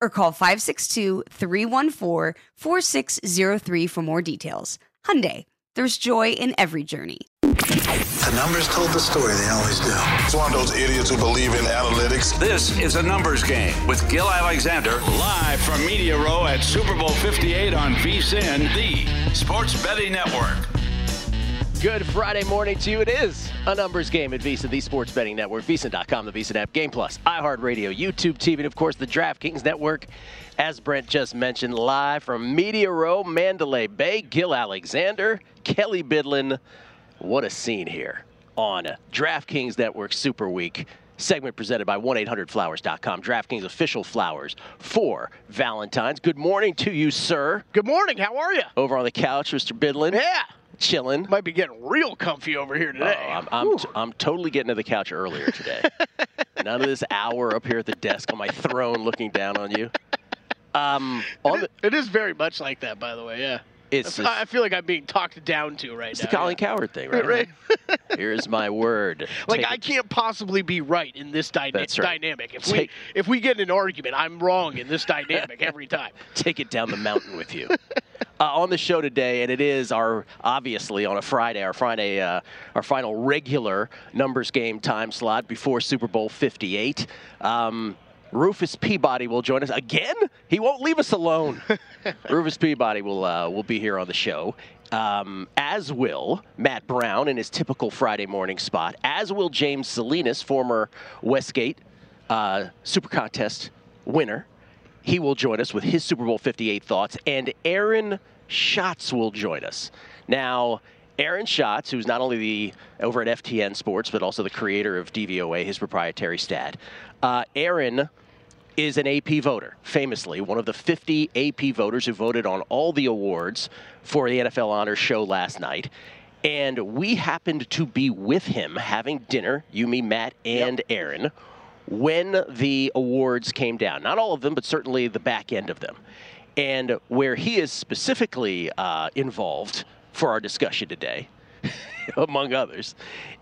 or call 562-314-4603 for more details. Hyundai, there's joy in every journey. The numbers told the story, they always do. It's one of those idiots who believe in analytics. This is a numbers game with Gill Alexander live from Media Row at Super Bowl 58 on VSIN, the Sports Betting Network. Good Friday morning to you. It is a numbers game at VSIN, the sports betting network, VSIN.com, the VSIN app, Game Plus, iHeartRadio, YouTube TV, and of course the DraftKings Network. As Brent just mentioned, live from Media Row, Mandalay Bay, Gill Alexander, Kelley Bydlon. What a scene here on DraftKings Network Super Week. Segment presented by 1-800-Flowers.com, DraftKings official flowers for Valentine's. Good morning to you, sir. Good morning. How are you? Over on the couch, Mr. Bydlon. Yeah. Chilling. Might be getting real comfy over here today. Oh, I'm, I'm, t- I'm totally getting to the couch earlier today. None of this hour up here at the desk on my throne looking down on you. Um, on the, it is very much like that, by the way. Yeah. It's I feel like I'm being talked down to right it's now. the Colin yeah. Coward thing, right? Right. Here's my word. Like Take I it- can't possibly be right in this dyna- That's right. dynamic. If Take- we if we get in an argument, I'm wrong in this dynamic every time. take it down the mountain with you. Uh, on the show today, and it is our obviously on a Friday, our Friday, uh, our final regular numbers game time slot before Super Bowl 58. Um, Rufus Peabody will join us again. He won't leave us alone. Rufus Peabody will uh, will be here on the show. Um, as will Matt Brown in his typical Friday morning spot. As will James Salinas, former Westgate uh, Super Contest winner. He will join us with his Super Bowl 58 thoughts, and Aaron Schatz will join us. Now, Aaron Schatz, who's not only the over at FTN Sports, but also the creator of DVOA, his proprietary stat. Uh, Aaron is an AP voter, famously one of the 50 AP voters who voted on all the awards for the NFL Honors Show last night. And we happened to be with him having dinner, you, me, Matt, and Aaron, when the awards came down. Not all of them, but certainly the back end of them. And where he is specifically uh, involved for our discussion today, among others,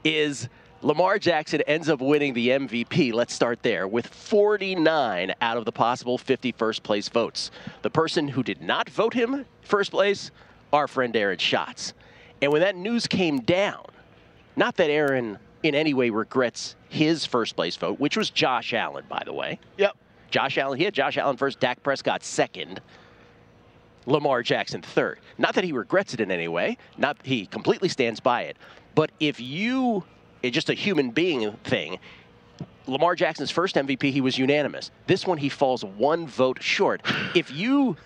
is Lamar Jackson ends up winning the MVP. Let's start there with 49 out of the possible 50 first place votes. The person who did not vote him first place, our friend Aaron Schatz. And when that news came down, not that Aaron in any way regrets his first place vote, which was Josh Allen, by the way. Yep. Josh Allen, he had Josh Allen first, Dak Prescott second, Lamar Jackson third. Not that he regrets it in any way, not he completely stands by it. But if you, it's just a human being thing, Lamar Jackson's first MVP, he was unanimous. This one, he falls one vote short. If you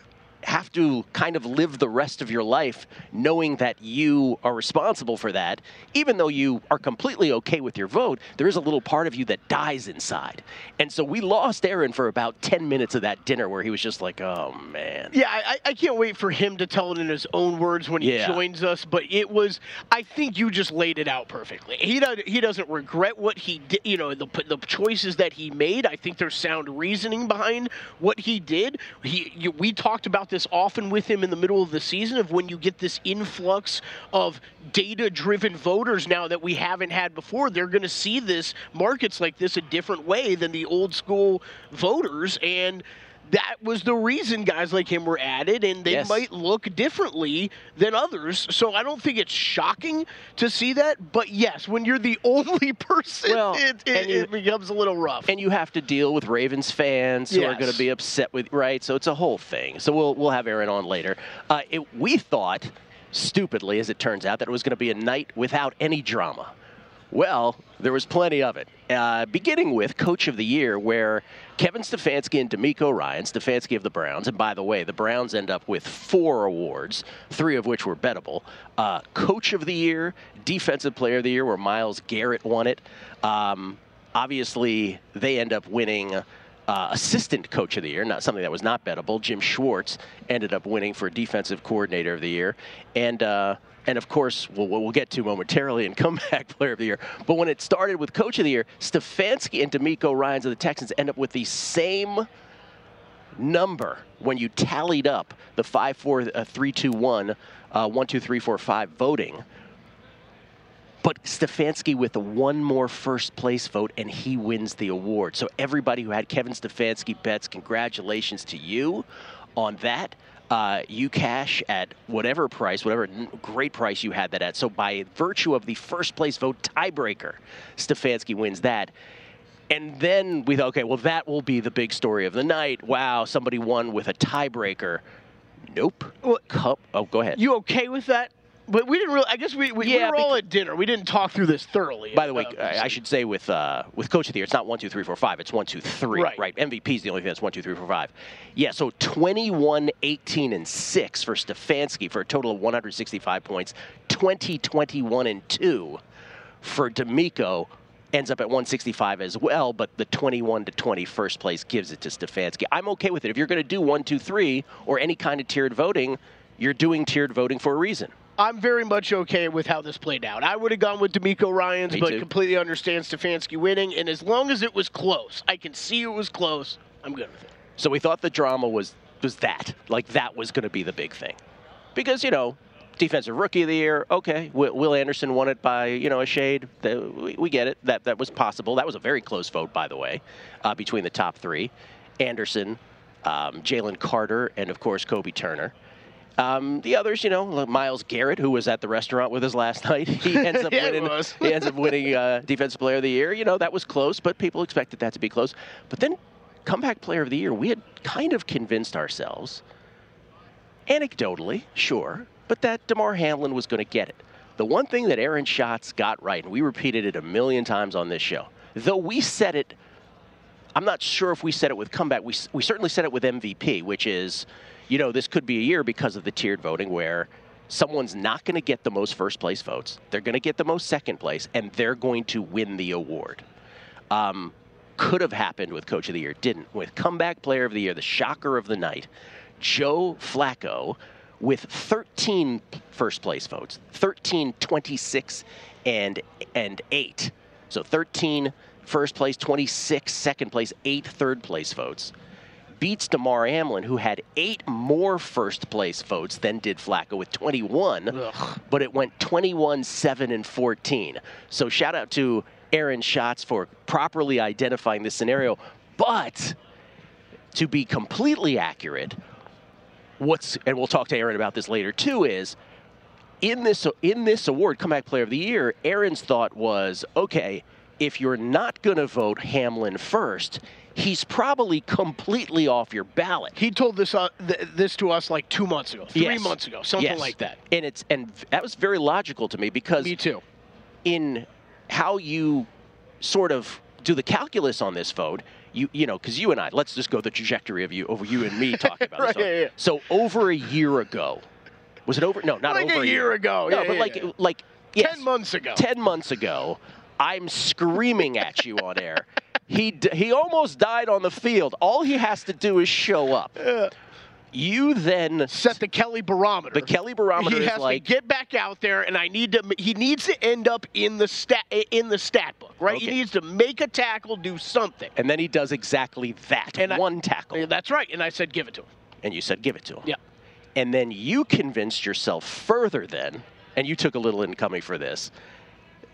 have to kind of live the rest of your life knowing that you are responsible for that. Even though you are completely okay with your vote, there is a little part of you that dies inside. And so we lost Aaron for about 10 minutes of that dinner where he was just like, oh, man. Yeah, I, I can't wait for him to tell it in his own words when he Yeah. joins us. But it was, I think you just laid it out perfectly. He does, he doesn't regret what he did. You know, the the choices that he made. I think there's sound reasoning behind what he did. He, you, we talked about this often with him in the middle of the season of when you get this influx of data-driven voters now that we haven't had before. They're going to see this markets like this a different way than the old school voters and that was the reason guys like him were added, and they Yes. might look differently than others. So I don't think it's shocking to see that. But yes, when you're the only person, Well, it, it, you- it becomes a little rough. and you have to deal with Ravens fans who are going to be upset with right. So it's a whole thing. So we'll we'll have Aaron on later. Uh, it, we thought, stupidly as it turns out, that it was going to be a night without any drama. Well, there was plenty of it. Uh, beginning with Coach of the Year, where Kevin Stefanski and DeMeco Ryan, Stefanski of the Browns, and by the way, the Browns end up with four awards, three of which were bettable. Uh, Coach of the Year, Defensive Player of the Year, where Myles Garrett won it. Um, obviously, they end up winning. Uh, assistant coach of the year, not something that was not bettable. Jim Schwartz ended up winning for defensive coordinator of the year, and uh, and of course we'll, we'll get to momentarily in comeback player of the year. But when it started with coach of the year, Stefanski and DeMeco Ryans of the Texans end up with the same number when you tallied up the five, four, uh, three, two, one, uh, one, two, three, four, five voting. But Stefanski with one more first place vote, and he wins the award. So everybody who had Kevin Stefanski bets, congratulations to you on that. Uh, you cash at whatever price, whatever great price you had that at. So by virtue of the first place vote tiebreaker, Stefanski wins that. And then we thought, okay, well, that will be the big story of the night. Wow, somebody won with a tiebreaker. Nope. Well, Cup. Oh, go ahead. you okay with that? But we didn't really. I guess we, we, Yeah, we were all at dinner. We didn't talk through this thoroughly. By the way, Uh, I I should say with uh, with coach of the year, it's not one, two, three, four, five. It's one, two, three. Right. MVP is the only thing that's one, two, three, four, five. Yeah. So 21, 18, and six for Stefanski for a total of 165 points. 20, 21, and two for DeMeco ends up at 165 as well. But the 21 to 20 first place gives it to Stefanski. I'm okay with it. If you're going to do one, two, three, or any kind of tiered voting, you're doing tiered voting for a reason. I'm very much okay with how this played out. I would have gone with DeMeco Ryans, Me but too. completely understand Stefanski winning. And as long as it was close, I can see it was close. I'm good with it. So we thought the drama was was that, like that was going to be the big thing, because you know, defensive rookie of the year. Okay, Will, Anderson won it by you know a shade. We, we get it. That that was possible. That was a very close vote, by the way, uh, between the top three: Anderson, um, Jalen Carter, and of course Kobie Turner. Um, the others, you know, like Myles Garrett, who was at the restaurant with us last night, he ends up Yeah, winning. he ends up winning uh, Defensive Player of the Year. You know, that was close, but people expected that to be close. But then, Comeback Player of the Year, we had kind of convinced ourselves, anecdotally, sure, but that Damar Hamlin was going to get it. The one thing that Aaron Schatz got right, and we repeated it a million times on this show, though we said it, I'm not sure if we said it with comeback. We, we certainly said it with MVP, which is, you know, this could be a year because of the tiered voting where someone's not going to get the most first place votes. They're going to get the most second place, and they're going to win the award. Um, could have happened with Coach of the Year, didn't. With Comeback Player of the Year, the shocker of the night, Joe Flacco with 13 first place votes, 13, 26, and, and 8. So 13 first place, 26 second place, 8 third place votes. Beats Damar Hamlin, who had eight more first place votes than did Flacco with 21, but it went 21, 7, and 14. So shout out to Aaron Schatz for properly identifying this scenario. But to be completely accurate, what's and we'll talk to Aaron about this later too is in this in this award comeback player of the year Aaron's thought was okay if you're not going to vote Hamlin first he's probably completely off your ballot He told this uh, th- this to us like two months ago, three Yes. months ago, something Yes. like that. and it's and that was very logical to me because Me too. in how you sort of do the calculus on this vote, you you know, because you and I, let's just go the trajectory of you over you and me talking about Right, this. yeah, yeah. So over a year ago, was it over? No, not Like a over year ago, No, yeah, but yeah, like like yes, Ten months ago. Ten months ago, I'm screaming at you on air. He d- he almost died on the field. All he has to do is show up. You then Set the Kelley barometer. the Kelley barometer he is has like to get back out there, and I need to. He needs to end up in the stat in the stat book, right? He needs to make a tackle, do something. and then he does exactly that. And I- one tackle. That's right. And I said, give it to him. and you said give it to him. Yeah. And then you convinced yourself further then, and you took a little incoming for this,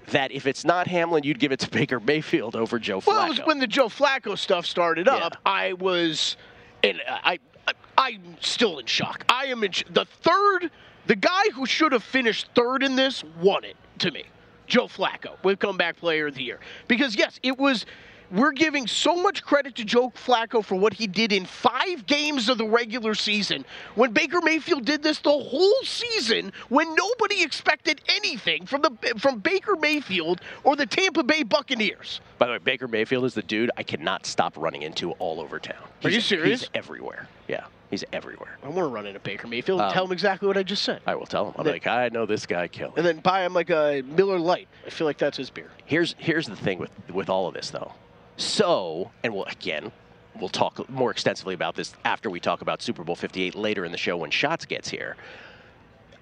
that if it's not Hamlin, you'd give it to Baker Mayfield over Joe Flacco. Well, it was when the Joe Flacco stuff started up. Yeah. I was, and I, I, I'm still in shock. I am in sh- the third. The guy who should have finished third in this won it to me. Joe Flacco, with comeback player of the year. Because yes, it was. We're giving so much credit to Joe Flacco for what he did in five games of the regular season. When Baker Mayfield did this the whole season, when nobody expected anything from the from Baker Mayfield or the Tampa Bay Buccaneers. By the way, Baker Mayfield is the dude I cannot stop running into all over town. Are you He's- serious? He's everywhere. Yeah, he's everywhere. I want to run into Baker Mayfield and Um, tell him exactly what I just said. I will tell him. I'm The- like, I know this guy killed. And then buy him like a Miller Lite. I feel like that's his beer. Here's here's the thing with with all of this though. So, and we'll again, we'll talk more extensively about this after we talk about Super Bowl 58 later in the show when Schatz gets here.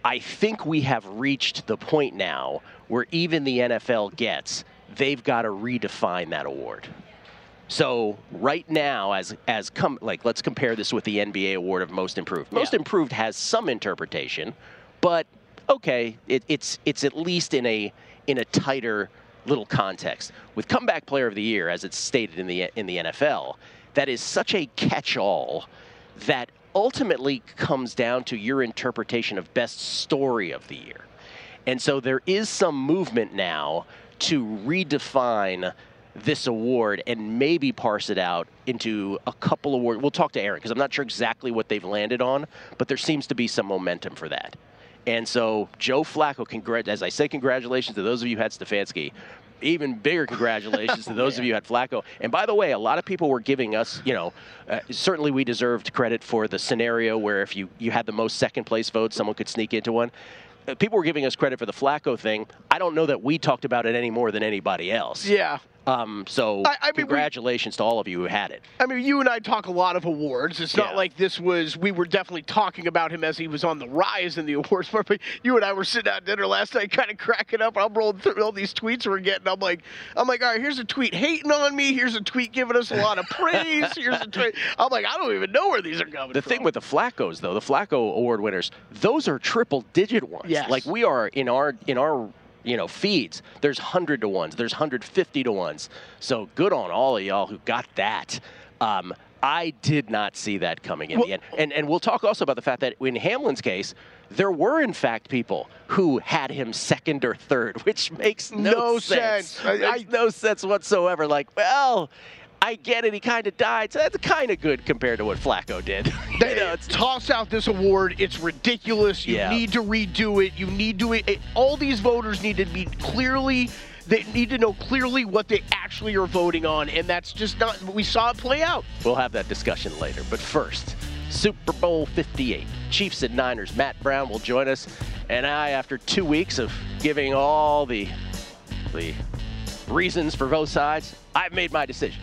I think we have reached the point now where even the NFL gets they've got to redefine that award. So right now, as as come like let's compare this with the NBA award of most improved. Most Yeah. improved has some interpretation, but okay, it, it's it's at least in a in a tighter little context. With comeback player of the year, as it's stated in the in the NFL, that is such a catch-all that ultimately comes down to your interpretation of best story of the year. And so there is some movement now to redefine this award and maybe parse it out into a couple awards. We'll talk to Aaron because I'm not sure exactly what they've landed on, but there seems to be some momentum for that. And so Joe Flacco, congrat- as I said, congratulations to those of you who had Stefanski. Even bigger congratulations to those of you who had Flacco. And by the way, a lot of people were giving us, you know, uh, certainly we deserved credit for the scenario where if you, you had the most second place votes, someone could sneak into one. Uh, People were giving us credit for the Flacco thing. I don't know that we talked about it any more than anybody else. Yeah. Um, so I- I mean, we- congratulations to all of you who had it. I mean, you and I talk a lot of awards. It's not like this was, we were definitely talking about him as he was on the rise in the awards. But you and I were sitting at dinner last night, kind of cracking up. I'm rolling through all these tweets we're getting. I'm like, I'm like, all right, here's a tweet hating on me. Here's a tweet giving us a lot of praise. Here's a tweet. I'm like, I don't even know where these are coming The from. thing with the Flaccos, though, the Flacco Award winners, those are triple-digit ones. Yes. Like we are in our in our you know feeds. There's hundred to ones. There's hundred fifty to ones. So good on all of y'all who got that. Um, I did not see that coming in Well- the end. And and we'll talk also about the fact that in Hamlin's case, there were in fact people who had him second or third, which makes no, No sense. I- Makes I- no sense whatsoever. Like, well. I get it. He kind of died, so that's kind of good compared to what Flacco did. you They know, toss out this award. It's ridiculous. You Yeah. need to redo it. You need to. It, all these voters need to be clearly. They need to know clearly what they actually are voting on, and that's just not. We saw it play out. We'll have that discussion later. But first, Super Bowl 58. Chiefs and Niners. Matt Brown will join us. And I, after two weeks of giving all the, the reasons for both sides, I've made my decision.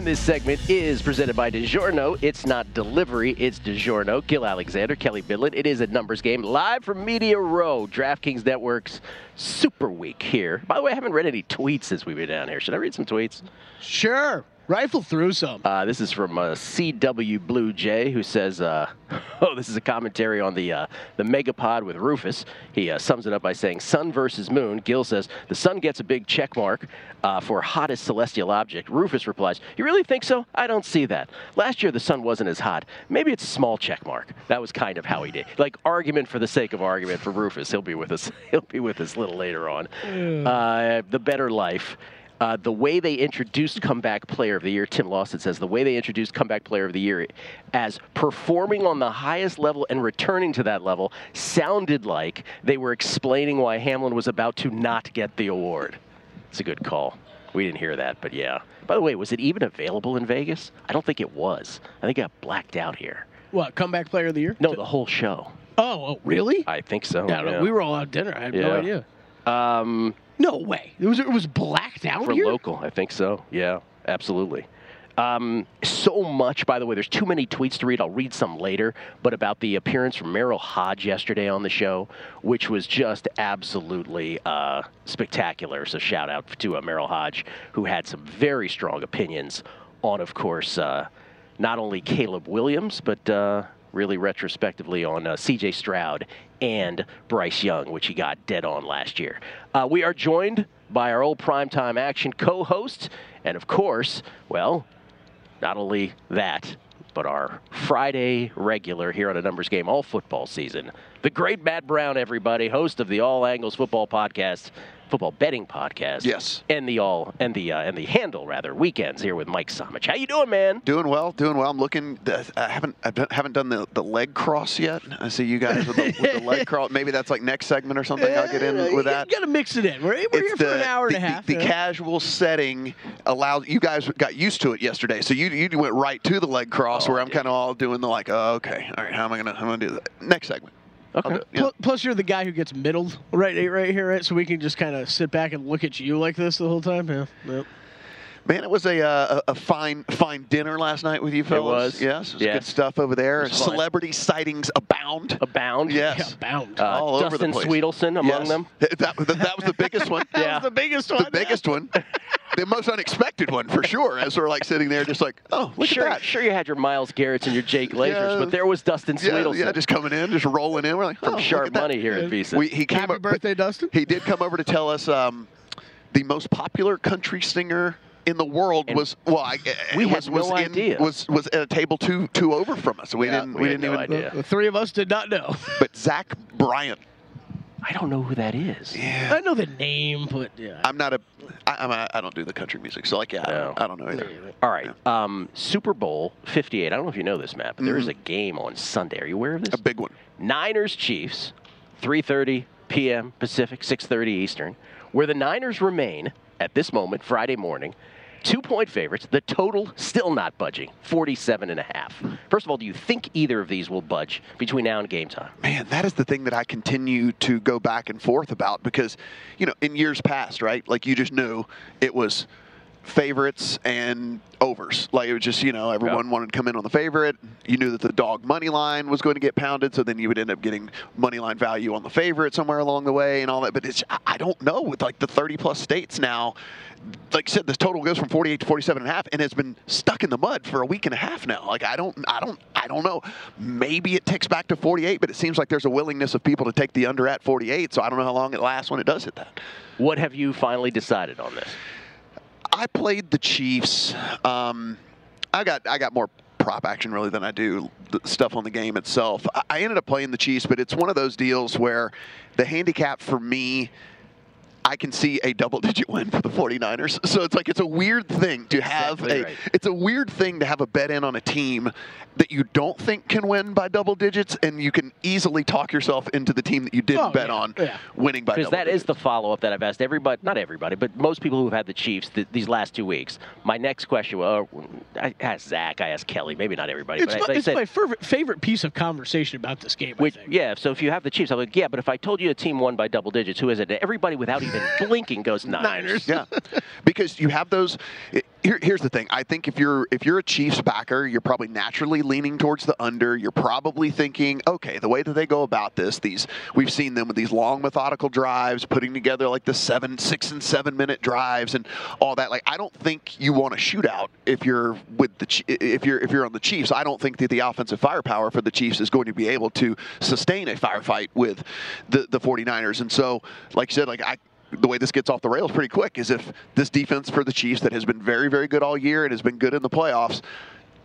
And this segment is presented by DiGiorno. It's not delivery, it's DiGiorno. Gill Alexander, Kelley Bydlon. It is a numbers game live from Media Row, DraftKings Network's Super Week here. By the way, I haven't read any tweets since we've been down here. Should I read some tweets? Sure. Rifle through some. Uh, this is from uh, CW Blue Jay, who says, uh, "Oh, this is a commentary on the uh, the Megapod with Rufus." He uh, sums it up by saying, "Sun versus Moon." Gill says, "The Sun gets a big check mark uh, for hottest celestial object." Rufus replies, "You really think so? I don't see that. Last year the Sun wasn't as hot. Maybe it's a small check mark." That was kind of how he did. Like argument for the sake of argument for Rufus. He'll be with us. He'll be with us a little later on. Uh, the Better Life. Uh, the way they introduced comeback player of the year, Tim Lawson says, the way they introduced comeback player of the year as performing on the highest level and returning to that level sounded like they were explaining why Hamlin was about to not get the award. It's a good call. We didn't hear that, but yeah. By the way, was it even available in Vegas? I don't think it was. I think it got blacked out here. What, comeback player of the year? No, the whole show. Oh, oh really? I think so. yeah, no, we were all out dinner. I have no idea. Um, No way. It was it was blacked out for here. local. I think so. Yeah, absolutely. Um, so much, by the way, there's too many tweets to read. I'll read some later, but about the appearance from Merril Hoge yesterday on the show, which was just absolutely uh, spectacular. So shout out to uh, Merril Hoge, who had some very strong opinions on, of course, uh, not only Caleb Williams, but uh, really retrospectively on uh, C.J. Stroud and Bryce Young, which he got dead on last year. Uh, we are joined by our old primetime action co-host, and of course, well, not only that, but our Friday regular here on a numbers game all football season, the great Matt Brown, everybody, host of the All Angles Football Podcast, football betting podcast. Yes. and the all and the uh, and the handle rather weekends here with Mike Samich. How you doing, man? Doing well, doing well. I'm looking. I haven't I haven't done the, the leg cross yet. I see you guys with the, with the leg cross. Maybe that's like next segment or something. I'll get in with you that. got to mix it in. We're, we're here It's for an hour and the, a half. The, you the casual setting allows you guys got used to it yesterday, so you you went right to the leg cross Oh, where I'm kind of all doing the like, oh, okay, all right, how am I gonna how am I gonna do that next segment? Okay. do yeah. Plus, you're the guy who gets middled right, right here, right? So we can just kind of sit back and look at you like this the whole time. Yeah. Yep. Man, it was a, uh, a a fine fine dinner last night with you fellas. was. Yes, it was Yes. good stuff over there. It was fun. Celebrity sightings abound. Abound. Yes. Yeah, bound. Uh, all over the Dustin place. Sweetelson among Yes. them. That, that, that was the biggest one. Yeah. the biggest one. the biggest one, the most unexpected one for sure. As we're like sitting there, just like, oh, look sure, at that. sure, you had your Myles Garrett's and your Jake Glazers, Yeah. but there was Dustin Yeah, Sweetelson yeah, just coming in, just rolling in. We're like, from oh, look Sharp at that. Money here at VSiN. We, he came Happy up- birthday, Dustin. He did come over to tell us um, the most popular country singer in the world And was well, I, we was, had was no in- idea. Was was at a table two two over from us. We Yeah, didn't we we, didn't no even. idea. The three of us did not know. But Zach Bryan. I don't know who that is. Yeah. I know the name, but yeah. I'm not a. I, I'm a. I don't do the country music, so like yeah, I, No. don't, I don't know either. All right, um, Super Bowl 58. I don't know if you know this, Matt, but there is Mhm. a game on Sunday. Are you aware of this? A big one. Niners Chiefs, 3:30 p.m. Pacific, 6:30 Eastern, where the Niners remain at this moment, Friday morning, two-point favorites. The total still not budging, 47 and a half. First of all, do you think either of these will budge between now and game time? Man, that is the thing that I continue to go back and forth about because, you know, in years past, right? Like you just knew it was favorites and overs. Like it was just, you know, everyone wanted to come in on the favorite. You knew that the dog money line was going to get pounded, so then you would end up getting money line value on the favorite somewhere along the way and all that. But it's I- I don't know with like the 30 plus states now. Like I said, this total goes from 48 to 47 and a half, and it's been stuck in the mud for a week and a half now. Like I don't, I don't, I don't know. Maybe it ticks back to 48, but it seems like there's a willingness of people to take the under at 48. So I don't know how long it lasts when it does hit that. What have you finally decided on this? I played the Chiefs. Um, I got I got more prop action really than I do stuff on the game itself. I ended up playing the Chiefs, but it's one of those deals where the handicap for me. I can see a double-digit win for the 49ers. So it's like it's a weird thing to have Exactly a right. it's a weird thing to have a bet in on a team that you don't think can win by double digits and you can easily talk yourself into the team that you didn't Oh, bet yeah, on yeah. winning by Because double that digits. is the follow up that I've asked everybody, not everybody, but most people who've had the Chiefs th- these last two weeks. My next question, well, I asked Zach, I asked Kelley, maybe not everybody, It's, but my, I, they it's said, my favorite, favorite piece of conversation about this game. which, I think. yeah, so if you have the Chiefs, I'm like, yeah, but if I told you a team won by double digits, who is it? Everybody without even blinking goes Niners. Yeah, because you have those. Here, here's the thing. I think if you're if you're a Chiefs backer, you're probably naturally leaning towards the under. You're probably thinking, okay, the way that they go about this, these we've seen them with these long methodical drives, putting together like the seven, six, and seven minute drives and all that. Like, I don't think you want a shootout if you're with the if you're if you're on the Chiefs. I don't think that the offensive firepower for the Chiefs is going to be able to sustain a firefight with the the 49ers. And so, like you said, like I the way this gets off the rails pretty quick is if this defense for the Chiefs that has been very, very good all year and has been good in the playoffs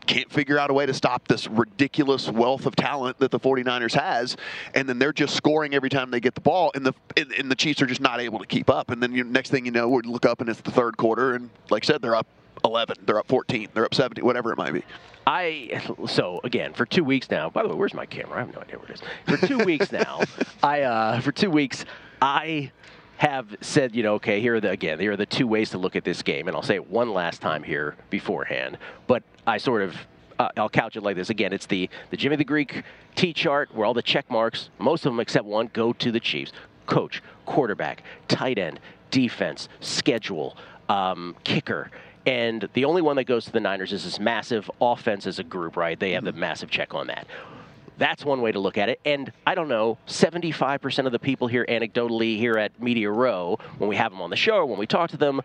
can't figure out a way to stop this ridiculous wealth of talent that the 49ers has and then they're just scoring every time they get the ball and the and, and the Chiefs are just not able to keep up and then you, next thing you know we look up and it's the third quarter and like I said they're up 11 they're up 14 they're up 70 whatever it might be I so again for two weeks now. By the way, where's my camera? I have no idea where it is. For two weeks now, I uh, for two weeks I have said, you know, okay, here are the again, here are the two ways to look at this game, and I'll say it one last time here beforehand. But I sort of uh, I'll couch it like this again. It's the the Jimmy the Greek T chart where all the check marks, most of them except one, go to the Chiefs. Coach, quarterback, tight end, defense, schedule, um, kicker. And the only one that goes to the Niners is this massive offense as a group, right? They have the massive check on that. That's one way to look at it. And I don't know, 75% of the people here anecdotally here at Media Row, when we have them on the show when we talk to them,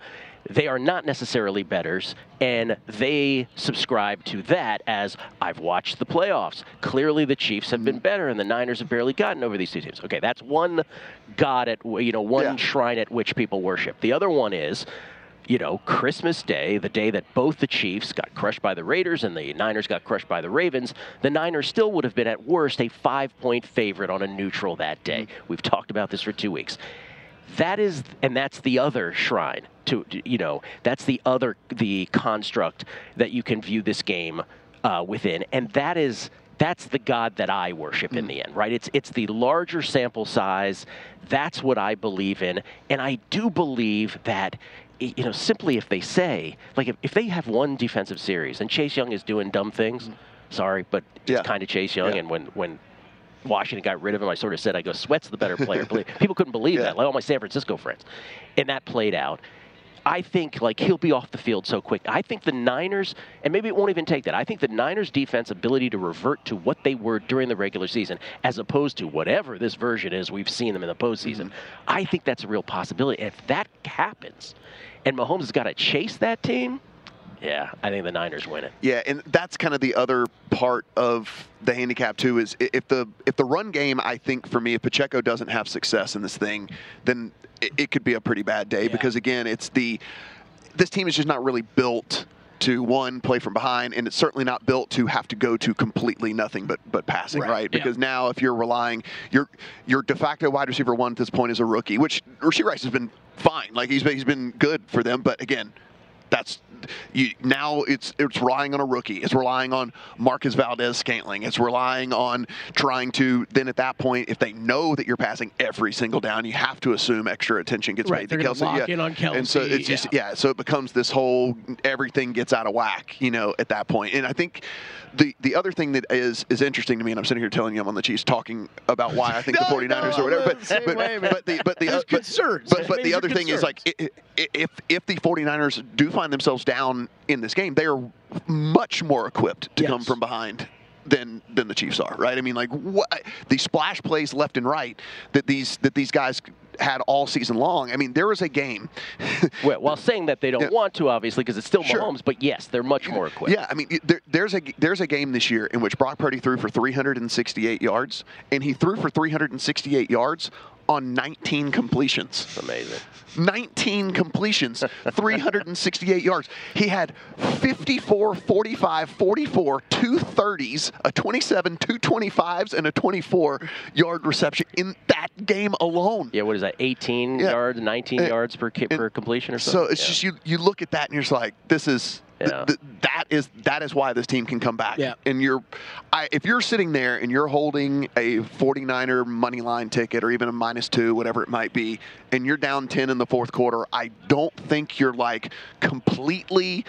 they are not necessarily betters. And they subscribe to that as I've watched the playoffs. Clearly the Chiefs have been mm. better and the Niners have barely gotten over these two teams. Okay, that's one God at, you know, one Yeah. shrine at which people worship. The other one is you know, Christmas Day, the day that both the Chiefs got crushed by the Raiders and the Niners got crushed by the Ravens, the Niners still would have been at worst a five point favorite on a neutral that day. We've talked about this for two weeks. That is, and that's the other shrine to, you know, that's the other, the construct that you can view this game uh, within. And that is, that's the God that I worship in the end, right? It's, it's the larger sample size. That's what I believe in. And I do believe that you know, simply if they say, like, if, if they have one defensive series and Chase Young is doing dumb things, mm-hmm. sorry, but it's Yeah. kind of Chase Young. Yeah. And when, when Washington got rid of him, I sort of said, I go, Sweat's the better player. People couldn't believe Yeah. that, like all my San Francisco friends. And that played out. I think like he'll be off the field so quick. I think the Niners, and maybe it won't even take that. I think the Niners' defense ability to revert to what they were during the regular season, as opposed to whatever this version is we've seen them in the postseason. Mm-hmm. I think that's a real possibility. And if that happens, and Mahomes has got to chase that team, yeah, I think the Niners win it. Yeah, and that's kind of the other part of the handicap too. Is if the if the run game, I think for me, if Pacheco doesn't have success in this thing, then it, it could be a pretty bad day. Yeah. Because again, it's the this team is just not really built to one play from behind, and it's certainly not built to have to go to completely nothing but but passing, Right, right? yeah. Because now if you're relying, your your de facto wide receiver one at this point is a rookie, which Rashee Rice has been fine. Like he's been, he's been good for them, but again, that's you, now it's it's relying on a rookie. It's relying on Marquez Valdes-Scantling. It's relying on trying to then at that point, if they know that you're passing every single down, you have to assume extra attention gets Right, paid to Kelce. lock yeah. in on And so Kelce, it's just yeah. yeah. So it becomes this whole everything gets out of whack, you know, at that point. And I think the the other thing that is is interesting to me, and I'm sitting here telling you I'm on the Chiefs talking about why I think the No, 49ers no, or whatever. But the but, way, but the but the uh, but- But, but the major other thing is like i- i- if if the 49ers do find themselves down in this game, they are much more equipped to come from behind than than the Chiefs are, right? I mean, like what these splash plays left and right that these that these guys had all season long. I mean, there was a game. Well, while saying that they don't Yeah. want to, obviously, because it's still Sure. Mahomes, but yes, they're much more equipped. Yeah, I mean, there, there's a there's a game this year in which Brock Purdy threw for 368 yards, and he threw for 368 yards on 19 completions. Amazing. 19 completions, 368 yards. He had 54, 45, 44, two 30s, a 27, two 25s, and a 24 yard reception in that game alone. Yeah, what is that? 18 Yeah. yards, 19 Uh, yards per per completion or something? So it's Yeah. just you you look at that and you're just like, this is Yeah. th- that is that is why this team can come back. Yeah. And you're, I, if you're sitting there and you're holding a 49er money line ticket or even a minus two, whatever it might be, and you're down 10 in the fourth quarter, I don't think you're like completely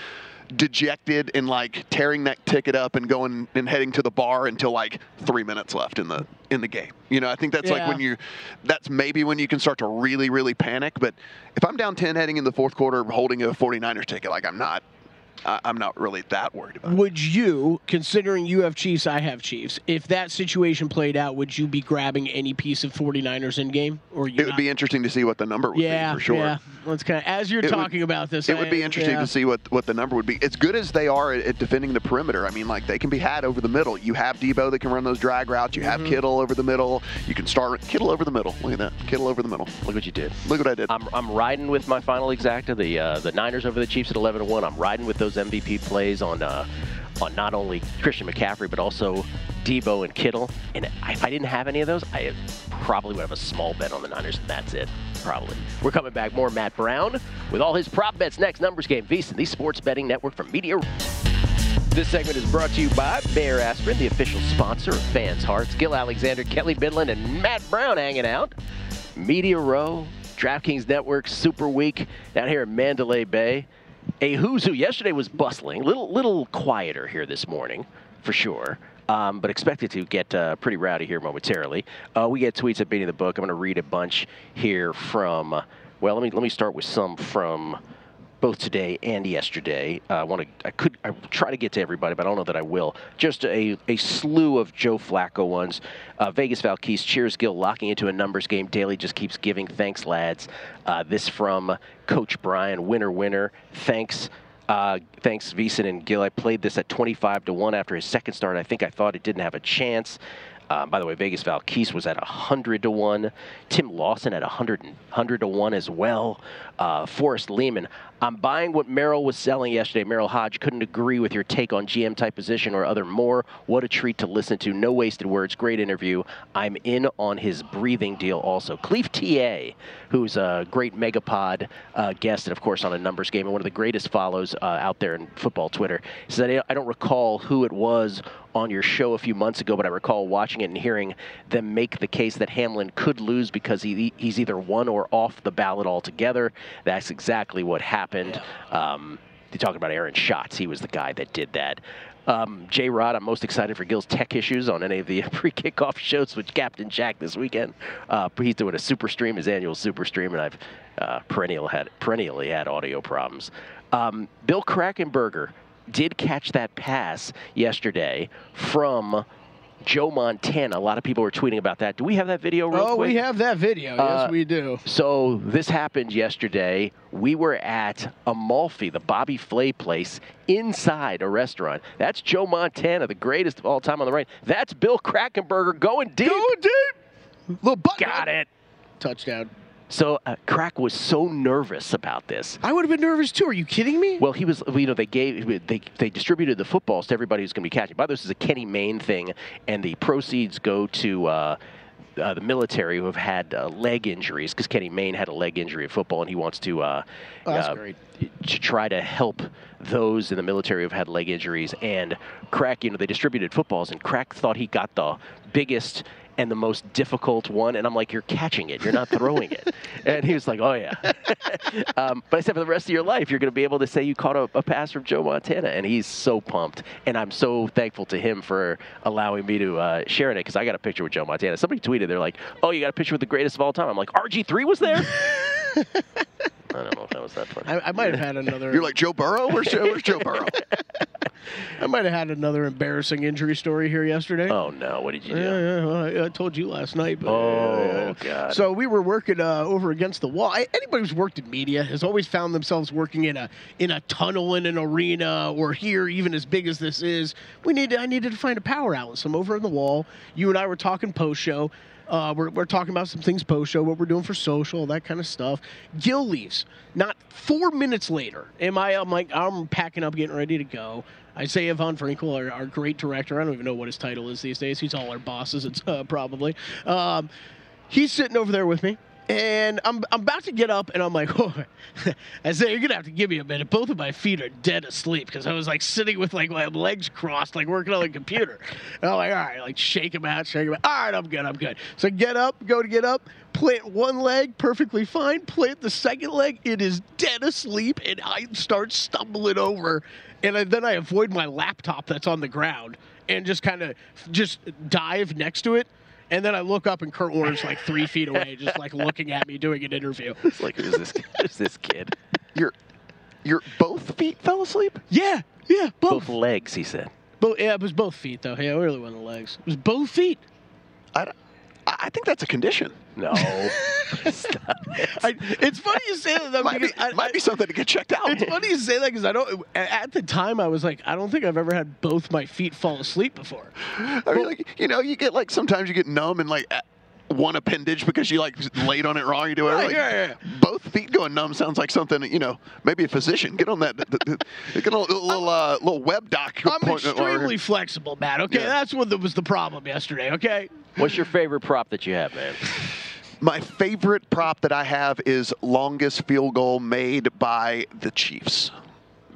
dejected and like tearing that ticket up and going and heading to the bar until like three minutes left in the in the game. You know, I think that's like when you that's maybe when you can start to really, really panic. But if I'm down 10 heading in the fourth quarter holding a 49ers ticket, like I'm not I'm not really that worried about it. Would you, considering you have Chiefs, I have Chiefs, if that situation played out, would you be grabbing any piece of 49ers in game? Or you It would be interesting to see what the number would yeah, be for sure. Yeah, let's kind of as you're It would- talking about this. It would be interesting yeah. to see what, what the number would be. As good as they are at, at defending the perimeter, I mean, like they can be had over the middle. You have Deebo that can run those drag routes. You have Mhm. Kittle over the middle. You can start Kittle over the middle. Look at that, Kittle over the middle. Look what you did. Look what I did. I'm, I'm riding with my final exacta, the uh, the Niners over the Chiefs at 11 to 1. I'm riding with those MVP plays on uh, on not only Christian McCaffrey but also Deebo and Kittle. And if I didn't have any of those, I probably would have a small bet on the Niners, and that's it. Probably. We're coming back more Matt Brown with all his prop bets next. Numbers game, VSiN, the Sports Betting Network from Media. This segment is brought to you by Bayer Aspirin, the official sponsor of Fans Hearts. Gill Alexander, Kelley Bydlon, and Matt Brown hanging out. Media Row, DraftKings Network, Super Week down here in Mandalay Bay. A who's who yesterday was bustling, little little quieter here this morning, for sure. Um, but expected to get uh, pretty rowdy here momentarily. Uh, we get tweets at beating the book. I'm going to read a bunch here from. Uh, well, let me let me start with some from both today and yesterday. Uh, I want to. I could. I try to get to everybody, but I don't know that I will. Just a, a slew of Joe Flacco ones. Uh, Vegas Valquise cheers Gill locking into a numbers game. Daily just keeps giving. Thanks, lads. Uh, this from Coach Brian. Winner, winner. Thanks. Uh, thanks, VSiN and Gill. I played this at 25 to 1 after his second start. I think I thought it didn't have a chance. Uh, by the way, Vegas Valquise was at 100 to 1. Tim Lawson at 100, and- 100 to 1 as well. Uh, Forrest Lehman. I'm buying what Merril was selling yesterday. Merril Hoge couldn't agree with your take on GM type position or other more. What a treat to listen to. No wasted words. Great interview. I'm in on his breathing deal also. Cleve TA, who's a great Megapod uh, guest and, of course, on a numbers game and one of the greatest follows uh, out there in football Twitter, said, I don't recall who it was on your show a few months ago, but I recall watching it and hearing them make the case that Hamlin could lose because he, he's either won or off the ballot altogether. That's exactly what happened. Um, you talking about Aaron Schatz. He was the guy that did that. Um, J Rod, I'm most excited for Gill's tech issues on any of the pre kickoff shows with Captain Jack this weekend. Uh, he's doing a super stream, his annual super stream, and I've uh, perennial had, perennially had audio problems. Um, Bill Krackomberger did catch that pass yesterday from Joe Montana. A lot of people were tweeting about that. Do we have that video real Oh, quick? we have that video. Uh, yes, we do. So this happened yesterday. We were at Amalfi, the Bobby Flay place, inside a restaurant. That's Joe Montana, the greatest of all time on the right. That's Bill Krackomberger going deep. Going deep. Little butt. Got it. Touchdown. So uh, Crack was so nervous about this. I would have been nervous too. Are you kidding me? Well, he was. You know, they gave they they distributed the footballs to everybody who's going to be catching. By the way, this is a Kenny Mayne thing, and the proceeds go to. Uh, uh, the military who have had uh, leg injuries because Kenny Mayne had a leg injury in football and he wants to uh, Oh, uh, to try to help those in the military who've had leg injuries. And Crack, you know, they distributed footballs, and Crack thought he got the biggest and the most difficult one. And I'm like, you're catching it, you're not throwing it. And he was like, oh yeah. um, but I said, for the rest of your life, you're going to be able to say you caught a, a pass from Joe Montana, and he's so pumped. And I'm so thankful to him for allowing me to uh, share it because I got a picture with Joe Montana. Somebody tweeted, they're like, oh, you got a picture with the greatest of all time. I'm like, RG3 was there. I don't know if that was that funny. I, I might have had another. You're like Joe Burrow. Where's Joe, where's Joe Burrow? I might have had another embarrassing injury story here yesterday. Oh no! What did you do? Yeah, yeah, well, I, I told you last night. But, Oh, yeah, yeah. God. So we were working uh, over against the wall. I, anybody who's worked in media has always found themselves working in a in a tunnel in an arena or here, even as big as this is. We need. I needed to find a power outlet. So I'm over in the wall. You and I were talking post show. Uh, we're, we're talking about some things post show, what we're doing for social, that kind of stuff. Gill leaves. Not four minutes later, am I? I'm like, I'm packing up, getting ready to go. Isaiah Von Frankel, our, our great director, I don't even know what his title is these days. He's all our bosses, it's uh, probably. Um, he's sitting over there with me. And I'm, I'm about to get up, and I'm like, oh, Isaiah, you're gonna have to give me a minute. Both of my feet are dead asleep because I was like sitting with like my legs crossed, like working on the computer. And I'm like, all right, like shake him out, shake him out. All right, I'm good, I'm good. So I get up, go to get up, plant one leg, perfectly fine. Plant the second leg, it is dead asleep, and I start stumbling over, and I, then I avoid my laptop that's on the ground and just kind of just dive next to it. And then I look up and Kurt Warner's like three feet away, just like looking at me doing an interview. It's like who's this? Who's this kid? Your your both feet fell asleep. Yeah, yeah, both. Both legs, he said. Both, yeah, it was both feet though. Yeah, it really wasn't the legs. It was both feet. I, don't- I I think that's a condition. No. Stop. I, it's funny you say that though, Might be, I, might be something to get checked out. it's funny you say that because I don't. At the time, I was like, I don't think I've ever had both my feet fall asleep before. I mean, like you know, you get like sometimes you get numb and like one appendage because you like laid on it wrong. You do it Right, like, yeah, yeah. Both feet going numb sounds like something. You know, maybe a physician get on that. Get a little little, uh, little web doc. I'm extremely flexible, Matt. Okay, Yeah. that's what was the problem yesterday. Okay. What's your favorite prop that you have, man? My favorite prop that I have is longest field goal made by the Chiefs.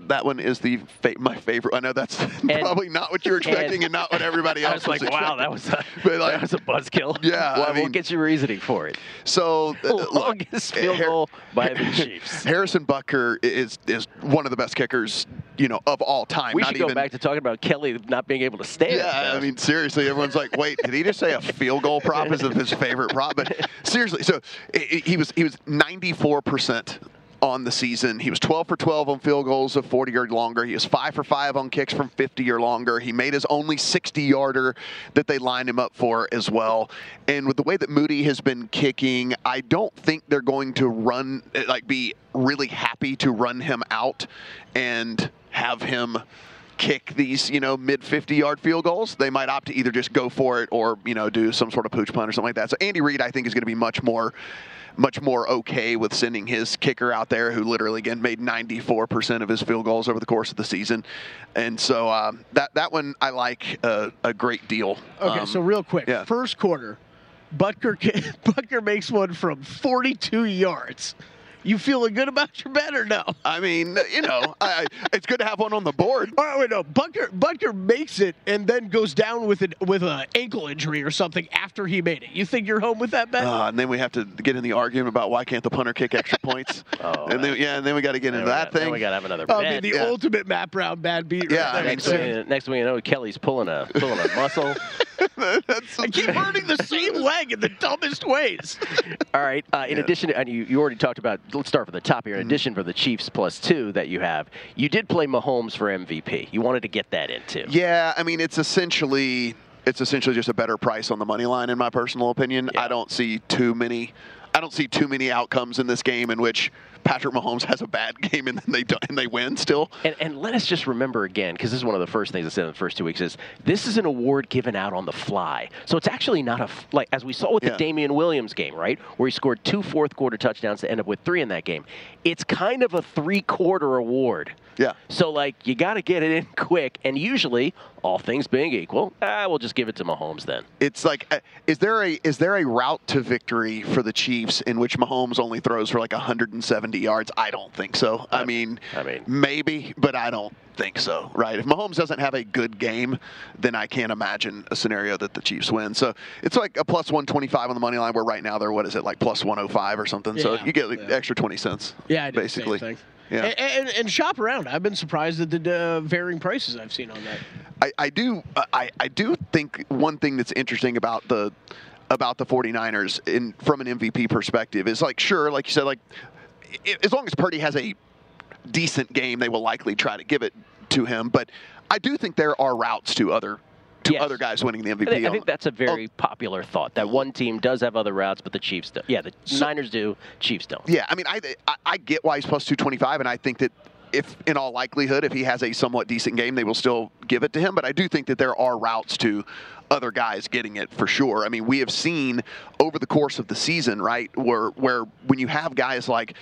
That one is the fa- my favorite. I know that's probably not what you're expecting and, not what everybody I else was like, wow, that was a, But, like, that was a buzzkill. Yeah, Well, I mean- what gets you reasoning for it? So uh, Longest field Har- goal by the Chiefs. Harrison Butker is is one of the best kickers, you know, of all time. We Not should go even, back to talking about Kelley not being able to stand. Yeah, I mean, seriously, everyone's like, "Wait, did he just say a field goal prop is his favorite prop?" But seriously, so i- i- he was he was 94 percent on the season. He was 12 for 12 on field goals of 40 or longer. He was five for five on kicks from 50 or longer. He made his only 60 yarder that they lined him up for as well. And with the way that Moody has been kicking, I don't think they're going to run like be really happy to run him out and have him kick these, you know, mid 50 yard field goals. They might opt to either just go for it or, you know, do some sort of pooch punt or something like that. So Andy Reid, I think, is going to be much more. Much more okay with sending his kicker out there, who literally again made 94% of his field goals over the course of the season, and so um, that that one I like uh, a great deal. Okay, Um, so real quick, yeah. first quarter, Butker Butker makes one from 42 yards. You feeling good about your bet or no? I mean, you know, I, I- it's good to have one on the board. Oh wait, no. Butker Butker makes it and then goes down with an with an ankle injury or something after he made it. You think you're home with that bet? Uh, and then we have to get in the argument about why can't the punter kick extra points? Oh, and then yeah, and then we got to get into we that got- then thing. we got to have another I bet. mean, the yeah. ultimate map round bad beat. Yeah, right. I mean, next, thing, you- next thing you know, Kelley's pulling a pulling a muscle. That's- I keep hurting the same leg in the dumbest ways. All right. Uh, in addition, to, and you, you already talked about. Let's start from the top here. In Mm-hmm. addition, for the Chiefs plus two that you have, you did play Mahomes for MVP. You wanted to get that in too. Yeah, I mean, it's essentially it's essentially just a better price on the money line, in my personal opinion. Yeah. I don't see too many. I don't see too many outcomes in this game in which Patrick Mahomes has a bad game and then they do, and they win still. And, and let us just remember again, because this is one of the first things I said in the first two weeks, is this is an award given out on the fly. So it's actually not a like, as we saw with Yeah. the Damien Williams game, right? Where he scored two fourth quarter touchdowns to end up with three in that game. It's kind of a three quarter award. Yeah. So, like, you got to get it in quick. And usually, all things being equal, ah, we'll just give it to Mahomes then. It's like, uh, is there a is there a route to victory for the Chiefs in which Mahomes only throws for like 170 yards? I don't think so. I mean, I mean- maybe, but I don't think so. Right? If Mahomes doesn't have a good game, then I can't imagine a scenario that the Chiefs win. So it's like a plus 125 on the money line. Where right now they're what is it like plus 105 or something? so Yeah, you get like yeah. extra 20 cents. Yeah, I basically. the same thing. Yeah. And, and, and shop around. I've been surprised at the uh, varying prices I've seen on that. I, I do I, I do think one thing that's interesting about the about the 49ers in from an MVP perspective is like sure like you said like i- as long as Purdy has a decent game, they will likely try to give it to him. But I do think there are routes to other to Yes. other guys winning the MVP. I think, I think that's a very popular thought. That one team does have other routes, but the Chiefs don't. Yeah, the Niners do. Chiefs don't. Yeah, I mean, I, I I get why he's plus two twenty five, and I think that if, in all likelihood, if he has a somewhat decent game, they will still give it to him. But I do think that there are routes to other guys getting it for sure. I mean, we have seen over the course of the season, right, where where when you have guys like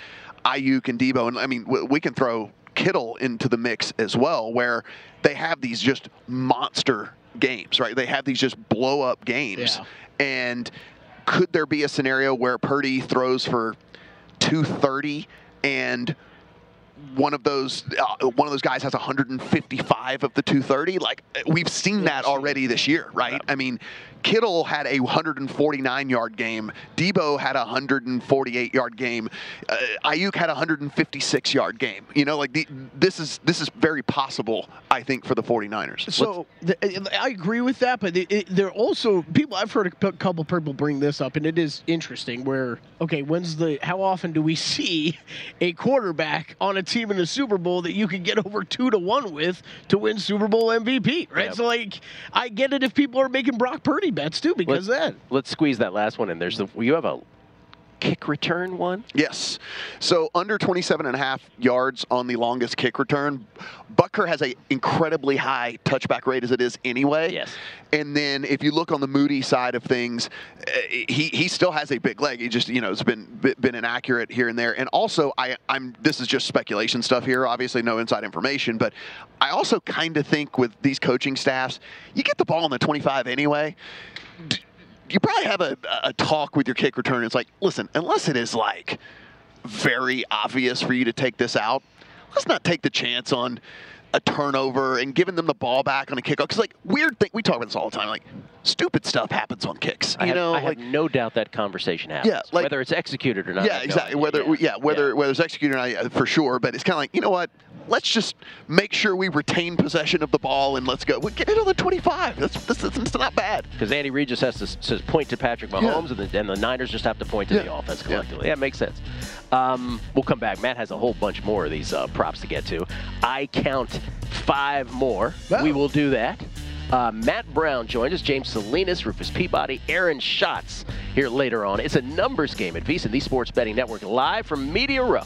Aiyuk and Deebo, and I mean, we, we can throw Kittle into the mix as well, where they have these just monster games, right? They have these just blow up games, Yeah. and could there be a scenario where Purdy throws for 230 and one of those uh, one of those guys has 155 of the 230 like we've seen that already this year right i mean kittle had a 149 yard game deebo had a 148 yard game uh, aiyuk had a 156 yard game you know like the, this is this is very possible i think for the 49ers So th- I agree with that, but it, it, there are also people. I've heard a couple people bring this up, and it is interesting. Where okay, when's the? How often do we see a quarterback on a team in the Super Bowl that you can get over two to one with to win Super Bowl MVP? Right. Yeah. So like, I get it if people are making Brock Purdy bets too because that. Let's squeeze that last one in. There's the you have a kick return one. Yes. So under 27 and a half yards on the longest kick return. Butker has a incredibly high touchback rate as it is anyway. Yes. And then if you look on the Moody side of things, uh, he he still has a big leg. He just you know it's been been inaccurate here and there. And also I I'm this is just speculation stuff here. Obviously no inside information, but I also kind of think with these coaching staffs, you get the ball in the 25 anyway you probably have a, a talk with your kick return. It's like, listen, unless it is like very obvious for you to take this out, let's not take the chance on a turnover and giving them the ball back on a kickoff. Because like weird thing, we talk about this all the time. Like stupid stuff happens on kicks. I You have, know, I have like no doubt that conversation happens. Yeah, like- whether it's executed or not. yeah, I have exactly. Whether yeah, whether whether it's executed or not, yeah, for sure. But it's kind of like you know what? Let's just make sure we retain possession of the ball and let's go. We get it on the 25. That's that's, that's not bad. Because Andy Reid just has to, point to Patrick Mahomes, and, the, and the Niners just have to point to the offense collectively. Yeah, it makes sense. Um, we'll come back. Matt has a whole bunch more of these uh, props to get to. I count five more. We will do that. Uh, Matt Brown joined us, James Salinas, Rufus Peabody, Aaron Schatz here later on. It's a numbers game at VSiN, the Sports Betting Network, live from Media Row.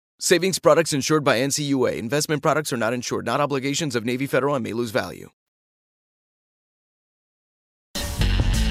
Savings products insured by NCUA. Investment products are not insured, not obligations of Navy Federal and may lose value.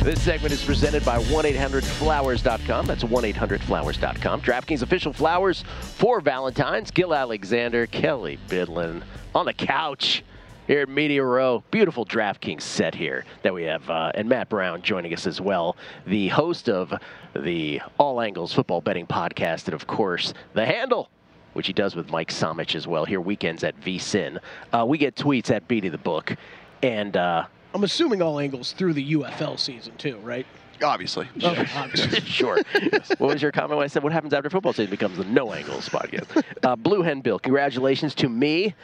This segment is presented by 1-800-Flowers.com. That's 1-800-Flowers.com. DraftKings official flowers for Valentine's. Gill Alexander, Kelley Bydlon on the couch here at Media Row. Beautiful DraftKings set here that we have. Uh, and Matt Brown joining us as well, the host of the All Angles Football Betting Podcast. And, of course, The Handle. Which he does with Mike Somich as well. Here weekends at VSiN. Uh, we get tweets at Beatty the Book, and uh, I'm assuming all angles through the UFL season too, right? Obviously. Okay, obviously. sure. what was your comment when I said what happens after football season becomes the No Angles podcast? Uh, Blue Hen Bill, congratulations to me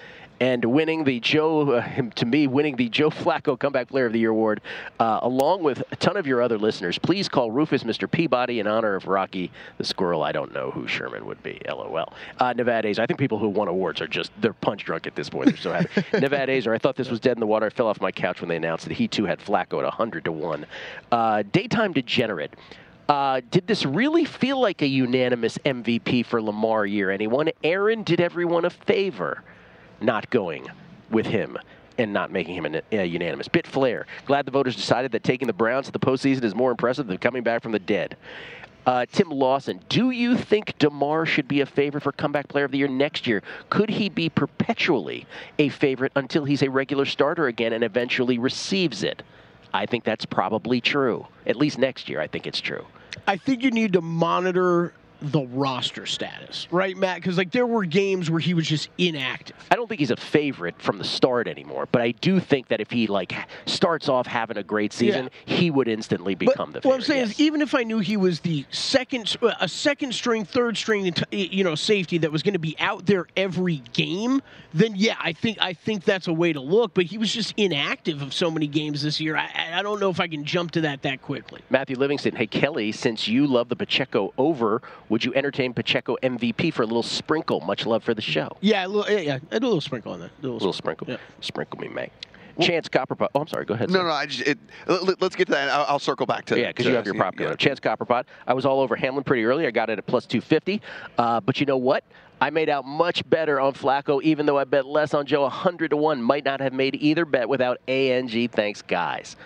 and winning the Joe, uh, to me, winning the Joe Flacco Comeback Player of the Year award, uh, along with a ton of your other listeners. Please call Rufus Mr. Peabody in honor of Rocky the Squirrel. I don't know who Sherman would be. LOL. Uh, Nevada A's. I think people who won awards are just they're punch drunk at this point. They're so happy. Nevada A's. Or I thought this was dead in the water. I fell off my couch when they announced that he too had Flacco at 100 to one. Uh, daytime degenerate. Uh, did this really feel like a unanimous MVP for Lamar year? Anyone? Aaron did everyone a favor not going with him and not making him a, unanimous. Bit Flair. Glad the voters decided that taking the Browns to the postseason is more impressive than coming back from the dead. Uh, Tim Lawson, do you think Damar should be a favorite for comeback player of the year next year? Could he be perpetually a favorite until he's a regular starter again and eventually receives it? I think that's probably true. At least next year, I think it's true. I think you need to monitor the roster status, right, Matt? Because like there were games where he was just inactive. I don't think he's a favorite from the start anymore, but I do think that if he like starts off having a great season, he would instantly become the Favorite, What. I'm saying yes. is, even if I knew he was the second, uh, a second string, third string, you know, safety that was going to be out there every game, then yeah, I think I think that's a way to look. But he was just inactive of so many games this year. I, I don't know if I can jump to that that quickly. Matthew Livingston, hey Kelley, since you love the Pacheco over, would you entertain Pacheco MVP for a little sprinkle? Much love for the show. Yeah, a little, yeah, yeah, a little sprinkle on that. A little, little sprinkle. Sprinkle me, Meg. Chance Copperpot. Oh, I'm sorry. Go ahead. No, sir. no, I just it, let, us get to that. I'll, I'll circle back to Yeah, because you have your prop going. Chance Copperpot. I was all over Hamlin pretty early. I got it at plus 250. Uh, but you know what? I made out much better on Flacco, even though I bet less on Joe 100 to 1. Might not have made either bet without ANG. Thanks, guys.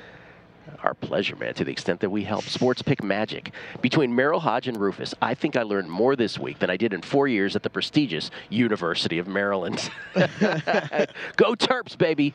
Our pleasure, man, to the extent that we help. Sports Pick Magic. Between Merril Hoge and Rufus, I think I learned more this week than I did in four years at the prestigious University of Maryland. Go Terps, baby!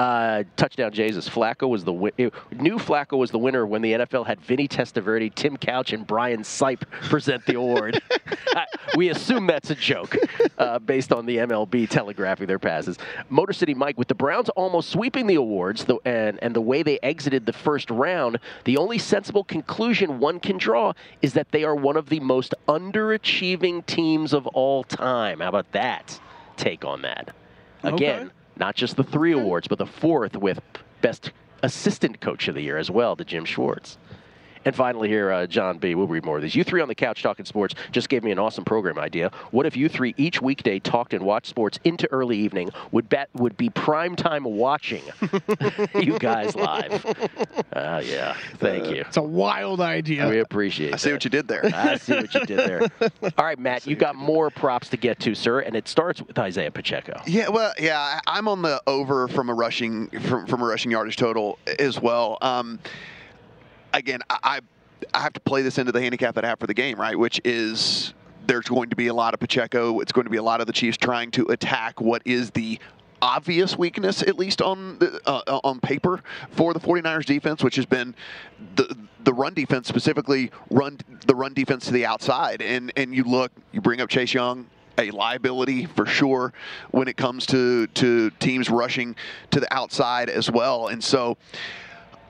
Uh, touchdown Jesus. Flacco was the wi- eh, new Flacco was the winner when the NFL had Vinny Testaverde, Tim Couch, and Brian Sipe present the award. Uh, we assume that's a joke uh, based on the MLB telegraphing their passes. Motor City Mike, with the Browns almost sweeping the awards the, and, and the way they exited the first round, the only sensible conclusion one can draw is that they are one of the most underachieving teams of all time. How about that take on that? Again, Okay. Not just the three awards, but the fourth with Best Assistant Coach of the Year as well to Jim Schwartz. And finally, here, uh, John B. We'll read more of these. You three on the couch talking sports just gave me an awesome program idea. What if you three each weekday talked and watched sports into early evening? Would bet would be prime time watching you guys live. Ah, yeah. Thank you. It's a wild idea. We appreciate. I see that. what you did there. I see what you did there. All right, Matt, you got more props to get to, sir, and it starts with Isaiah Pacheco. Yeah, well, yeah, I- I'm on the over from a rushing from, from a rushing yardage total as well. Um, again, I, I have to play this into the handicap that I have for the game, right? Which is there's going to be a lot of Pacheco. It's going to be a lot of the Chiefs trying to attack what is the obvious weakness, at least on the, uh, on paper, for the 49ers defense, which has been the the run defense specifically run the run defense to the outside. And and you look, you bring up Chase Young, a liability for sure when it comes to to teams rushing to the outside as well. And so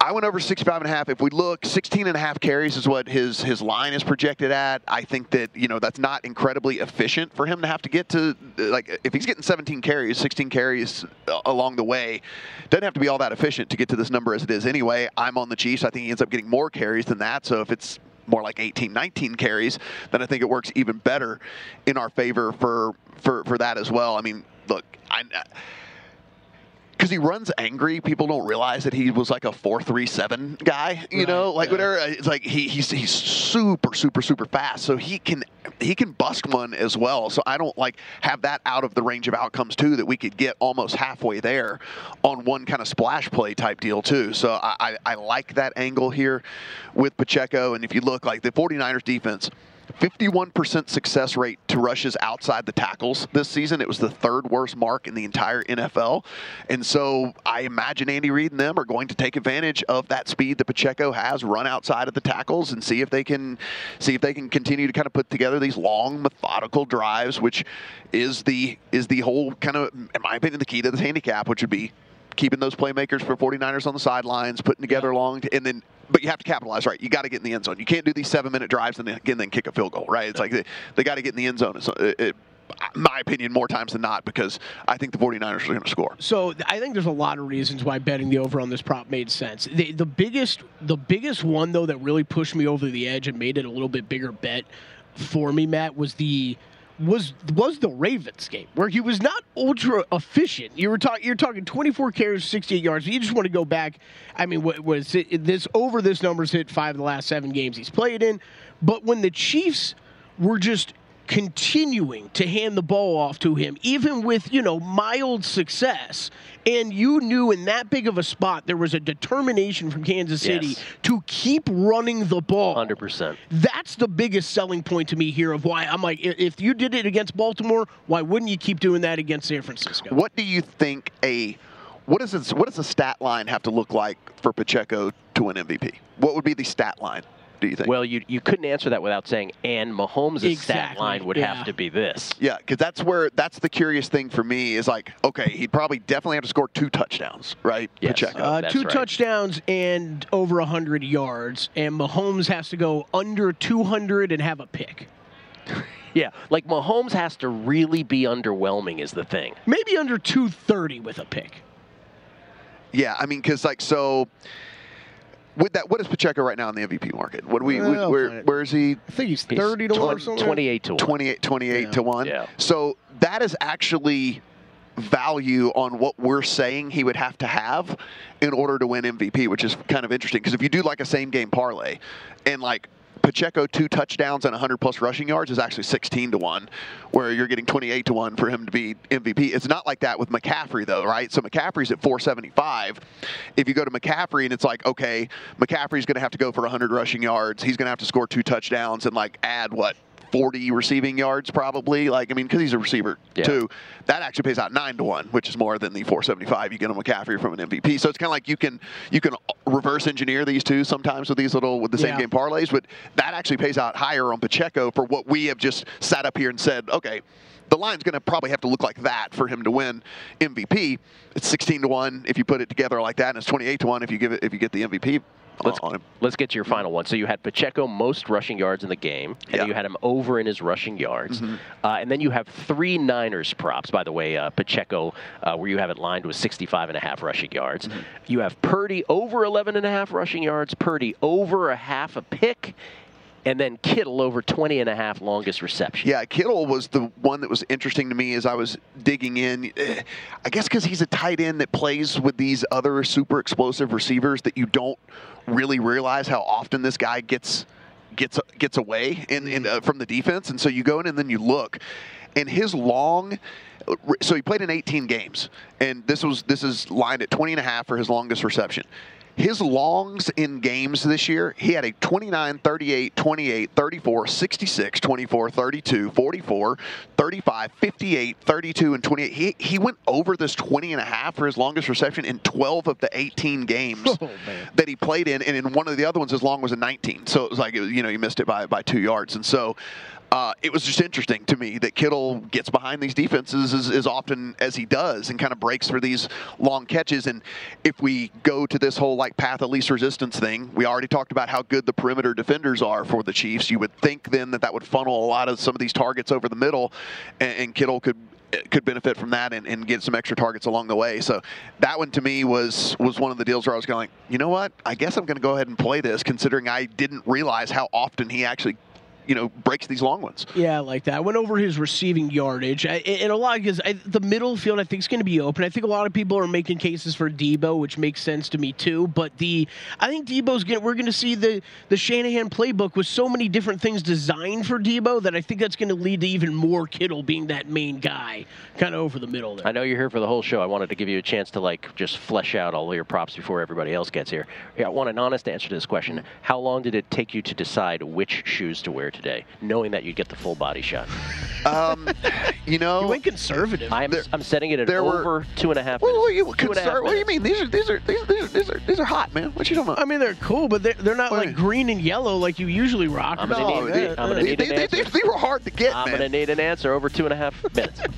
I went over 65 and a half. If we look, 16 and a half carries is what his his line is projected at. I think that, you know, that's not incredibly efficient for him to have to get to like if he's getting 17 carries, 16 carries along the way, doesn't have to be all that efficient to get to this number as it is anyway. I'm on the Chiefs. I think he ends up getting more carries than that. So if it's more like 18, 19 carries, then I think it works even better in our favor for for for that as well. I mean, look, I because he runs angry. People don't realize that he was like a four three seven guy. You know, like whatever. Uh, it's like he, he's he's super super super fast, so he can he can bust one as well. So I don't like have that out of the range of outcomes too that we could get almost halfway there on one kind of splash play type deal too. So I, I, I like that angle here with Pacheco. And if you look like the 49ers defense 51% success rate to rushes outside the tackles this season. It was the third worst mark in the entire NFL. And so I imagine Andy Reid and them are going to take advantage of that speed that Pacheco has, run outside of the tackles and see if they can see if they can continue to kind of put together these long methodical drives, which is the is the whole kind of in my opinion the key to this handicap, which would be keeping those playmakers for 49ers on the sidelines, putting together long, and then but you have to capitalize, right? You got to get in the end zone. You can't do these seven minute drives and then again then kick a field goal, right? It's like they, they got to get in the end zone. It's, uh, it, it, my opinion, more times than not, because I think the 49ers are going to score. So I think there's a lot of reasons why betting the over on this prop made sense. The, the biggest, the biggest one though that really pushed me over the edge and made it a little bit bigger bet for me, Matt, was the was was the Ravens game where he was not ultra efficient. You were talking you're talking 24 carries, 68 yards. You just want to go back. I mean, what was it, this over this numbers hit five of the last seven games he's played in. But when the Chiefs were just continuing to hand the ball off to him, even with, you know, mild success. And you knew in that big of a spot, there was a determination from Kansas City Yes. to keep running the ball. 100%. That's the biggest selling point to me here of why I'm like, if you did it against Baltimore, why wouldn't you keep doing that against San Francisco? What do you think a what is this, what does the stat line have to look like for Pacheco to win MVP? What would be the stat line? Do you think? Well, you you couldn't answer that without saying, and Mahomes' stat line would yeah. have to be this. Yeah, because that's where that's the curious thing for me is like, okay, he'd probably definitely have to score two touchdowns, right? Yes. Pacheco. Uh, That's two right. touchdowns and over 100 yards, and Mahomes has to go under 200 and have a pick. Yeah, like Mahomes has to really be underwhelming is the thing. Maybe under 230 with a pick. yeah, I mean, because like so. With that, what is Pacheco right now in the MVP market? What do we? Uh, I'll where, where is he? I think he's He's 30 to 1 or 28 to 1. 28, 28 Yeah. to 1. Yeah. So that is actually value on what we're saying he would have to have in order to win MVP, which is kind of interesting. Because if you do like a same game parlay and like Pacheco two touchdowns and 100 plus rushing yards is actually 16 to 1, where you're getting 28 to 1 for him to be MVP. It's not like that with McCaffrey, though, right? So McCaffrey's at 475. If you go to McCaffrey and it's like, okay, McCaffrey's going to have to go for 100 rushing yards, he's going to have to score two touchdowns and like add what? 40 receiving yards probably like i mean because he's a receiver Yeah. too that actually pays out nine to one which is more than the 475 you get on mccaffrey from an mvp so it's kind of like you can you can reverse engineer these two sometimes with these little with the same Yeah. game parlays but that actually pays out higher on pacheco for what we have just sat up here and said okay the line's going to probably have to look like that for him to win MVP. It's 16 to one if you put it together like that, and it's 28 to one if you give it if you get the MVP Let's, let's get to your final one. So you had Pacheco most rushing yards in the game, and Yeah. Mm-hmm. you had him over in his rushing yards. Uh, and then you have three Niners props, by the way. Uh, Pacheco, uh, where you have it lined, with 65 and a half rushing yards. Mm-hmm. You have Purdy over 11 and a half rushing yards, Purdy over a half a pick, and then Kittle over 20 and a half longest reception. Yeah, Kittle was the one that was interesting to me as I was digging in. Eh, I guess because he's a tight end that plays with these other super explosive receivers that you don't really realize how often this guy gets gets gets away in, in uh, from the defense, and so you go in and then you look, and his long. So he played in 18 games, and this was this is lined at 20 and a half for his longest reception. His longs in games this year, he had a 29, 38, 28, 34, 66, 24, 32, 44, 35, 58, 32, and 28. He, he went over this 20 and a half for his longest reception in 12 of the 18 games Oh, that he played in, and in one of the other ones, his long was a 19. So it was like, it was, you know, he missed it by, by two yards. And so uh, it was just interesting to me that Kittle gets behind these defenses as, as often as he does and kind of breaks for these long catches. And if we go to this whole like path of least resistance thing, we already talked about how good the perimeter defenders are for the Chiefs. You would think then that that would funnel a lot of some of these targets over the middle, and, and Kittle could could benefit from that and, and get some extra targets along the way. So that one to me was was one of the deals where I was going, you know what? I guess I'm going to go ahead and play this, considering I didn't realize how often he actually, you know, breaks these long ones. Yeah, I like that. I went over his receiving yardage, I, and a lot because the middle field I think is going to be open. I think a lot of people are making cases for Deebo, which makes sense to me too. But the I think Deebo's going. We're going to see the the Shanahan playbook with so many different things designed for Deebo that I think that's going to lead to even more Kittle being that main guy, kind of over the middle there. I know you're here for the whole show. I wanted to give you a chance to like just flesh out all of your props before everybody else gets here. Yeah, I want an honest answer to this question. How long did it take you to decide which shoes to wear there today, knowing that you'd get the full body shot? Um, you know, You went conservative. I'm, I'm setting it at there were- over two and a half What, minutes. what, you, Two and a half concern, what do you mean? These are these are these, these, are, these are these are hot, man. What you talking about? I mean, they're cool, but they're, they're not Wait. like green and yellow like you usually rock. I'm gonna no, need- they, I'm gonna they, need they, an answer. they, they were hard to get, I'm man. going to need an answer over two and a half minutes.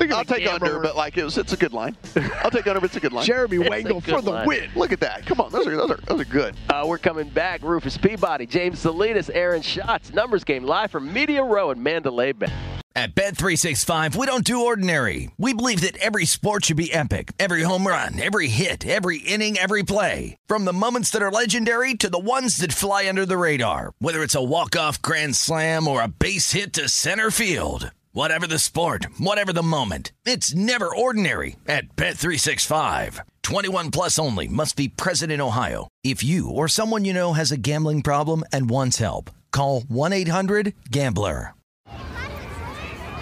Look at I'll take camera under, work. but like it was, it's a good line. I'll take under, but it's a good line. Jeremy It's Wangle good for the line. win. Look at that. Come on, those are those are those are good. Uh, we're coming back. Rufus Peabody, James Salinas, Aaron Schatz. Numbers game live from Media Row in Mandalay Bay. At Bet365, we don't do ordinary. We believe that every sport should be epic. Every home run, every hit, every inning, every play. From the moments that are legendary to the ones that fly under the radar. Whether it's a walk-off grand slam or a base hit to center field. Whatever the sport, whatever the moment. It's never ordinary at Bet365. 21 plus only must be present in Ohio. If you or someone you know has a gambling problem and wants help, call 1-800-GAMBLER.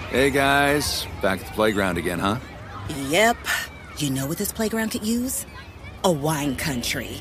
Hey guys, back at the playground again, huh? Yep. You know what this playground could use? A wine country.